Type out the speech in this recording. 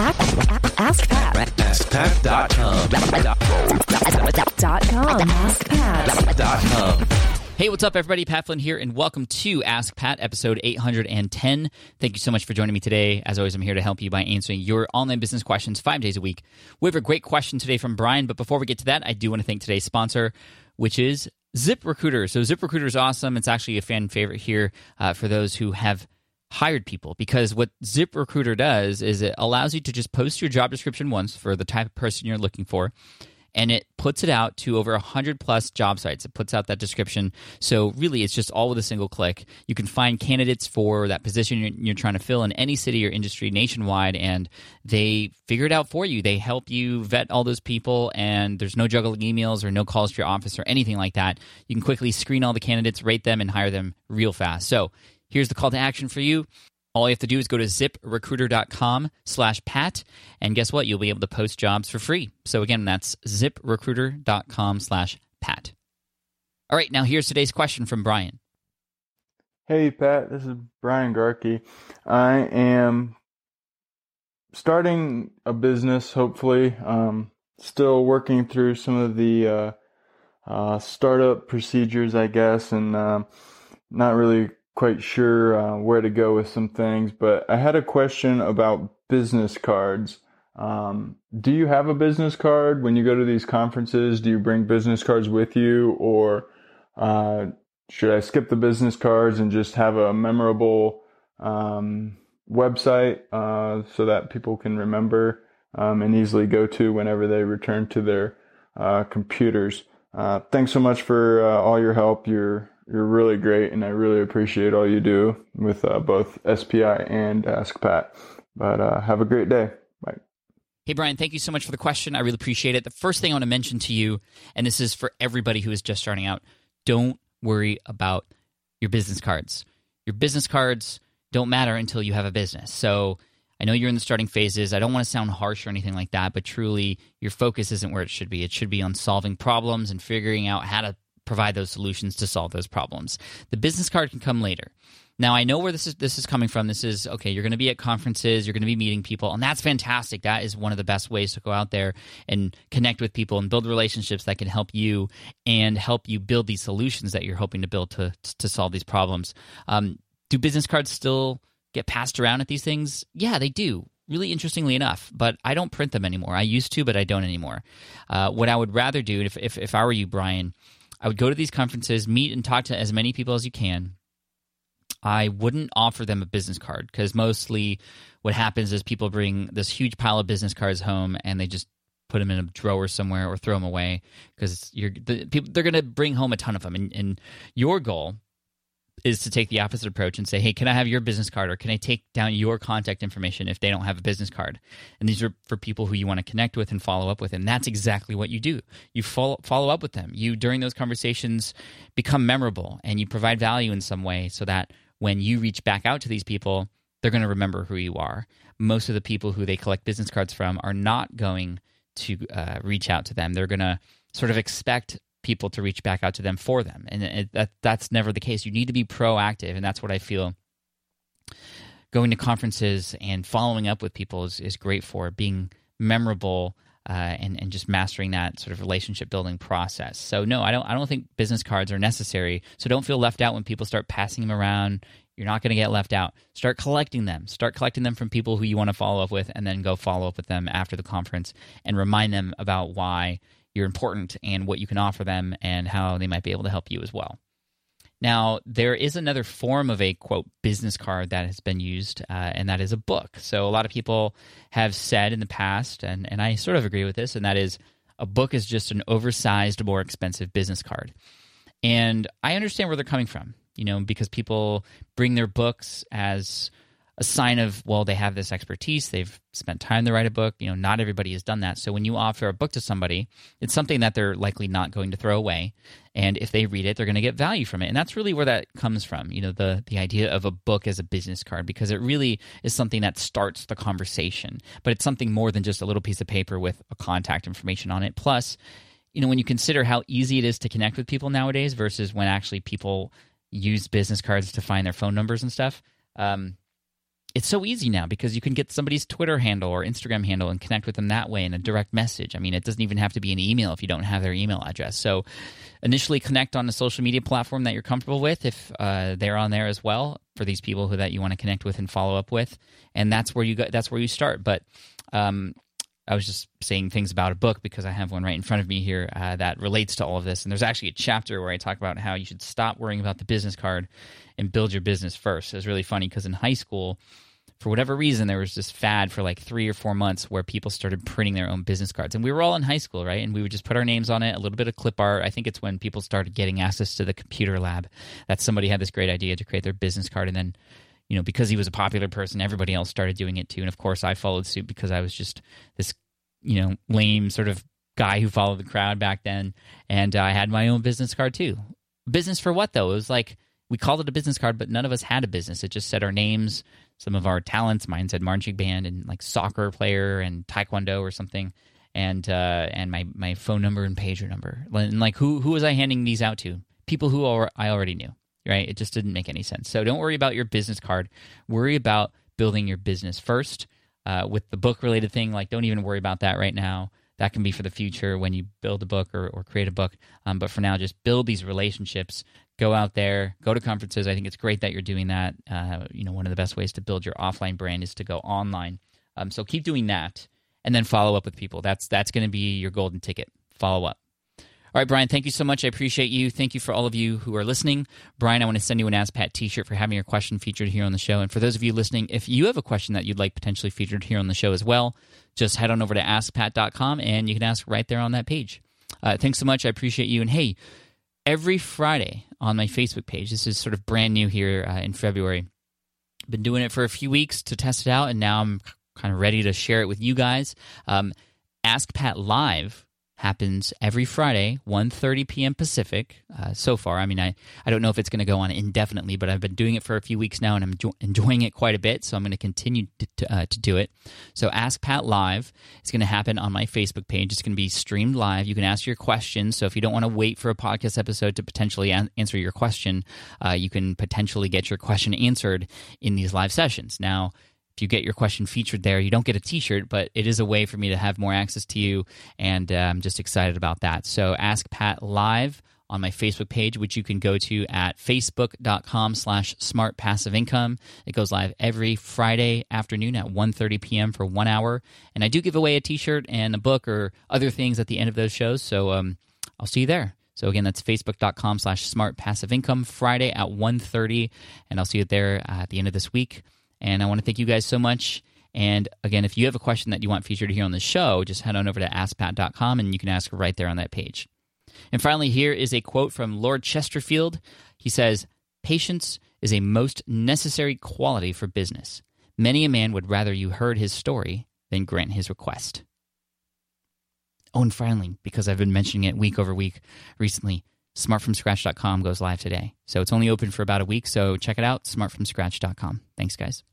Ask Pat. AskPat.com. Dot com. AskPat.com. Hey, what's up, everybody? Pat Flynn here, and welcome to Ask Pat, episode 810. Thank you so much for joining me today. As always, I'm here to help you by answering your online business questions five days a week. We have a great question today from Brian, but before we get to that, I do want to thank today's sponsor, which is ZipRecruiter. So, ZipRecruiter is awesome. It's actually a fan favorite here uh, for those who have hired people because what ZipRecruiter does is it allows you to just post your job description once for the type of person you're looking for and it puts it out to over 100 plus job sites. It puts out that description. So, really, it's just all with a single click. You can find candidates for that position you're, you're, trying to fill in any city or industry nationwide, and they figure it out for you. They help you vet all those people, and there's no juggling emails or no calls to your office or anything like that. You can quickly screen all the candidates, rate them, and hire them real fast. So, here's the call to action for you. All you have to do is go to ziprecruiter.com slash pat, and guess what? You'll be able to post jobs for free. So again, that's ziprecruiter.com slash pat. All right, now here's today's question from Brian. Hey, Pat, this is Brian Garkey. I am starting a business, hopefully. Um, still working through some of the uh, uh, startup procedures, I guess, and uh, not really quite sure uh, where to go with some things, but I had a question about business cards. Um, do you have a business card when you go to these conferences? Do you bring business cards with you, or uh, should I skip the business cards and just have a memorable um, website uh, so that people can remember um, and easily go to whenever they return to their uh, computers? Uh, thanks so much for uh, all your help. You're you're really great, and I really appreciate all you do with uh, both SPI and Ask Pat. But uh, have a great day. Bye. Hey, Brian, thank you so much for the question. I really appreciate it. The first thing I want to mention to you, and this is for everybody who is just starting out, don't worry about your business cards. Your business cards don't matter until you have a business. So I know you're in the starting phases. I don't want to sound harsh or anything like that, but truly, your focus isn't where it should be. It should be on solving problems and figuring out how to provide those solutions to solve those problems. The business card can come later. Now I know where this is this is coming from. This is okay, you're going to be at conferences, you're going to be meeting people, and that's fantastic. That is one of the best ways to go out there and connect with people and build relationships that can help you and help you build these solutions that you're hoping to build to to solve these problems. Um, do business cards still get passed around at these things? Yeah, they do really interestingly enough, but I don't print them anymore. I used to, but I don't anymore. Uh, what I would rather do, if, if, if I were you, Brian, I would go to these conferences, meet and talk to as many people as you can. I wouldn't offer them a business card because mostly what happens is people bring this huge pile of business cards home and they just put them in a drawer somewhere or throw them away because you're the people they're going to bring home a ton of them and, and your goal is to take the opposite approach and say, hey, can I have your business card or can I take down your contact information if they don't have a business card? And these are for people who you want to connect with and follow up with. And that's exactly what you do. You follow, follow up with them. You, during those conversations, become memorable and you provide value in some way so that when you reach back out to these people, they're going to remember who you are. Most of the people who they collect business cards from are not going to uh, reach out to them. They're going to sort of expect people to reach back out to them for them. And it, that that's never the case. You need to be proactive, and that's what I feel going to conferences and following up with people is, is great for being memorable uh, and and just mastering that sort of relationship building process. So no, I don't I don't think business cards are necessary. So don't feel left out when people start passing them around. You're not going to get left out. Start collecting them. Start collecting them from people who you want to follow up with, and then go follow up with them after the conference and remind them about why you're important and what you can offer them and how they might be able to help you as well. Now, there is another form of a quote business card that has been used, uh, and that is a book. So, a lot of people have said in the past, and, and I sort of agree with this, and that is a book is just an oversized, more expensive business card. And I understand where they're coming from, you know, because people bring their books as a sign of well they have this expertise they've spent time to write a book you know not everybody has done that. So when you offer a book to somebody it's something that they're likely not going to throw away. And if they read it they're going to get value from it. And that's really where that comes from you know the the idea of a book as a business card because it really is something that starts the conversation. But it's something more than just a little piece of paper with a contact information on it. Plus you know when you consider how easy it is to connect with people nowadays versus when actually people use business cards to find their phone numbers and stuff um, it's so easy now because you can get somebody's Twitter handle or Instagram handle and connect with them that way in a direct message. I mean, it doesn't even have to be an email if you don't have their email address. So, initially connect on a social media platform that you're comfortable with if uh, they're on there as well for these people who that you want to connect with and follow up with, and that's where you go. That's where you start. But um, I was just saying things about a book because I have one right in front of me here uh, that relates to all of this. And there's actually a chapter where I talk about how you should stop worrying about the business card and build your business first. It was really funny because in high school, for whatever reason, there was this fad for like three or four months where people started printing their own business cards. And we were all in high school, right? And we would just put our names on it, a little bit of clip art. I think it's when people started getting access to the computer lab that somebody had this great idea to create their business card. And then, you know, because he was a popular person, everybody else started doing it too. And of course, I followed suit because I was just this, you know, lame sort of guy who followed the crowd back then. And uh, I had my own business card too. Business for what though? It was like, we called it a business card, but none of us had a business. It just said our names, some of our talents. Mine said marching band and like soccer player and taekwondo or something, and uh, and my my phone number and pager number. And like who who was I handing these out to? People who I already knew. Right? It just didn't make any sense. So don't worry about your business card. Worry about building your business first. Uh, with the book related thing, like don't even worry about that right now. That can be for the future when you build a book or, or create a book. Um, but for now, just build these relationships, go out there, go to conferences. I think it's great that you're doing that. Uh, you know, one of the best ways to build your offline brand is to go online. Um, so keep doing that, and then follow up with people. That's that's going to be your golden ticket. Follow up. All right, Brian, thank you so much. I appreciate you. Thank you for all of you who are listening. Brian, I want to send you an Ask Pat t shirt for having your question featured here on the show. And for those of you listening, if you have a question that you'd like potentially featured here on the show as well, just head on over to askpat.com and you can ask right there on that page. Uh, thanks so much. I appreciate you. And hey, every Friday on my Facebook page. This is sort of brand new here uh, in February. Been doing it for a few weeks to test it out, and now I'm kind of ready to share it with you guys. Um, Ask Pat Live happens every Friday, 1.30 p.m. Pacific. Uh, so far, I mean, I, I don't know if it's going to go on indefinitely, but I've been doing it for a few weeks now, and I'm jo- enjoying it quite a bit. So I'm going to continue to, uh, to do it. So Ask Pat Live is going to happen on my Facebook page. It's going to be streamed live. You can ask your questions. So if you don't want to wait for a podcast episode to potentially an- answer your question, uh, you can potentially get your question answered in these live sessions. Now if you get your question featured there, you don't get a T-shirt, but it is a way for me to have more access to you, and uh, I'm just excited about that. So ask Pat live on my Facebook page, which you can go to at facebook.com slash smart passive income. It goes live every Friday afternoon at 1.30 p.m. for one hour. And I do give away a t-shirt and a book or other things at the end of those shows. So um, I'll see you there. So again, that's facebook.com slash smart passive income Friday at 1.30. And I'll see you there at the end of this week. And I want to thank you guys so much. And again, if you have a question that you want featured here on the show, just head on over to askpat.com and you can ask right there on that page. And finally, here is a quote from Lord Chesterfield. He says, Patience is a most necessary quality for business. Many a man would rather you heard his story than grant his request. Oh, and finally, because I've been mentioning it week over week recently, smartfromscratch.com goes live today. So it's only open for about a week, so check it out, smartfromscratch.com. Thanks, guys.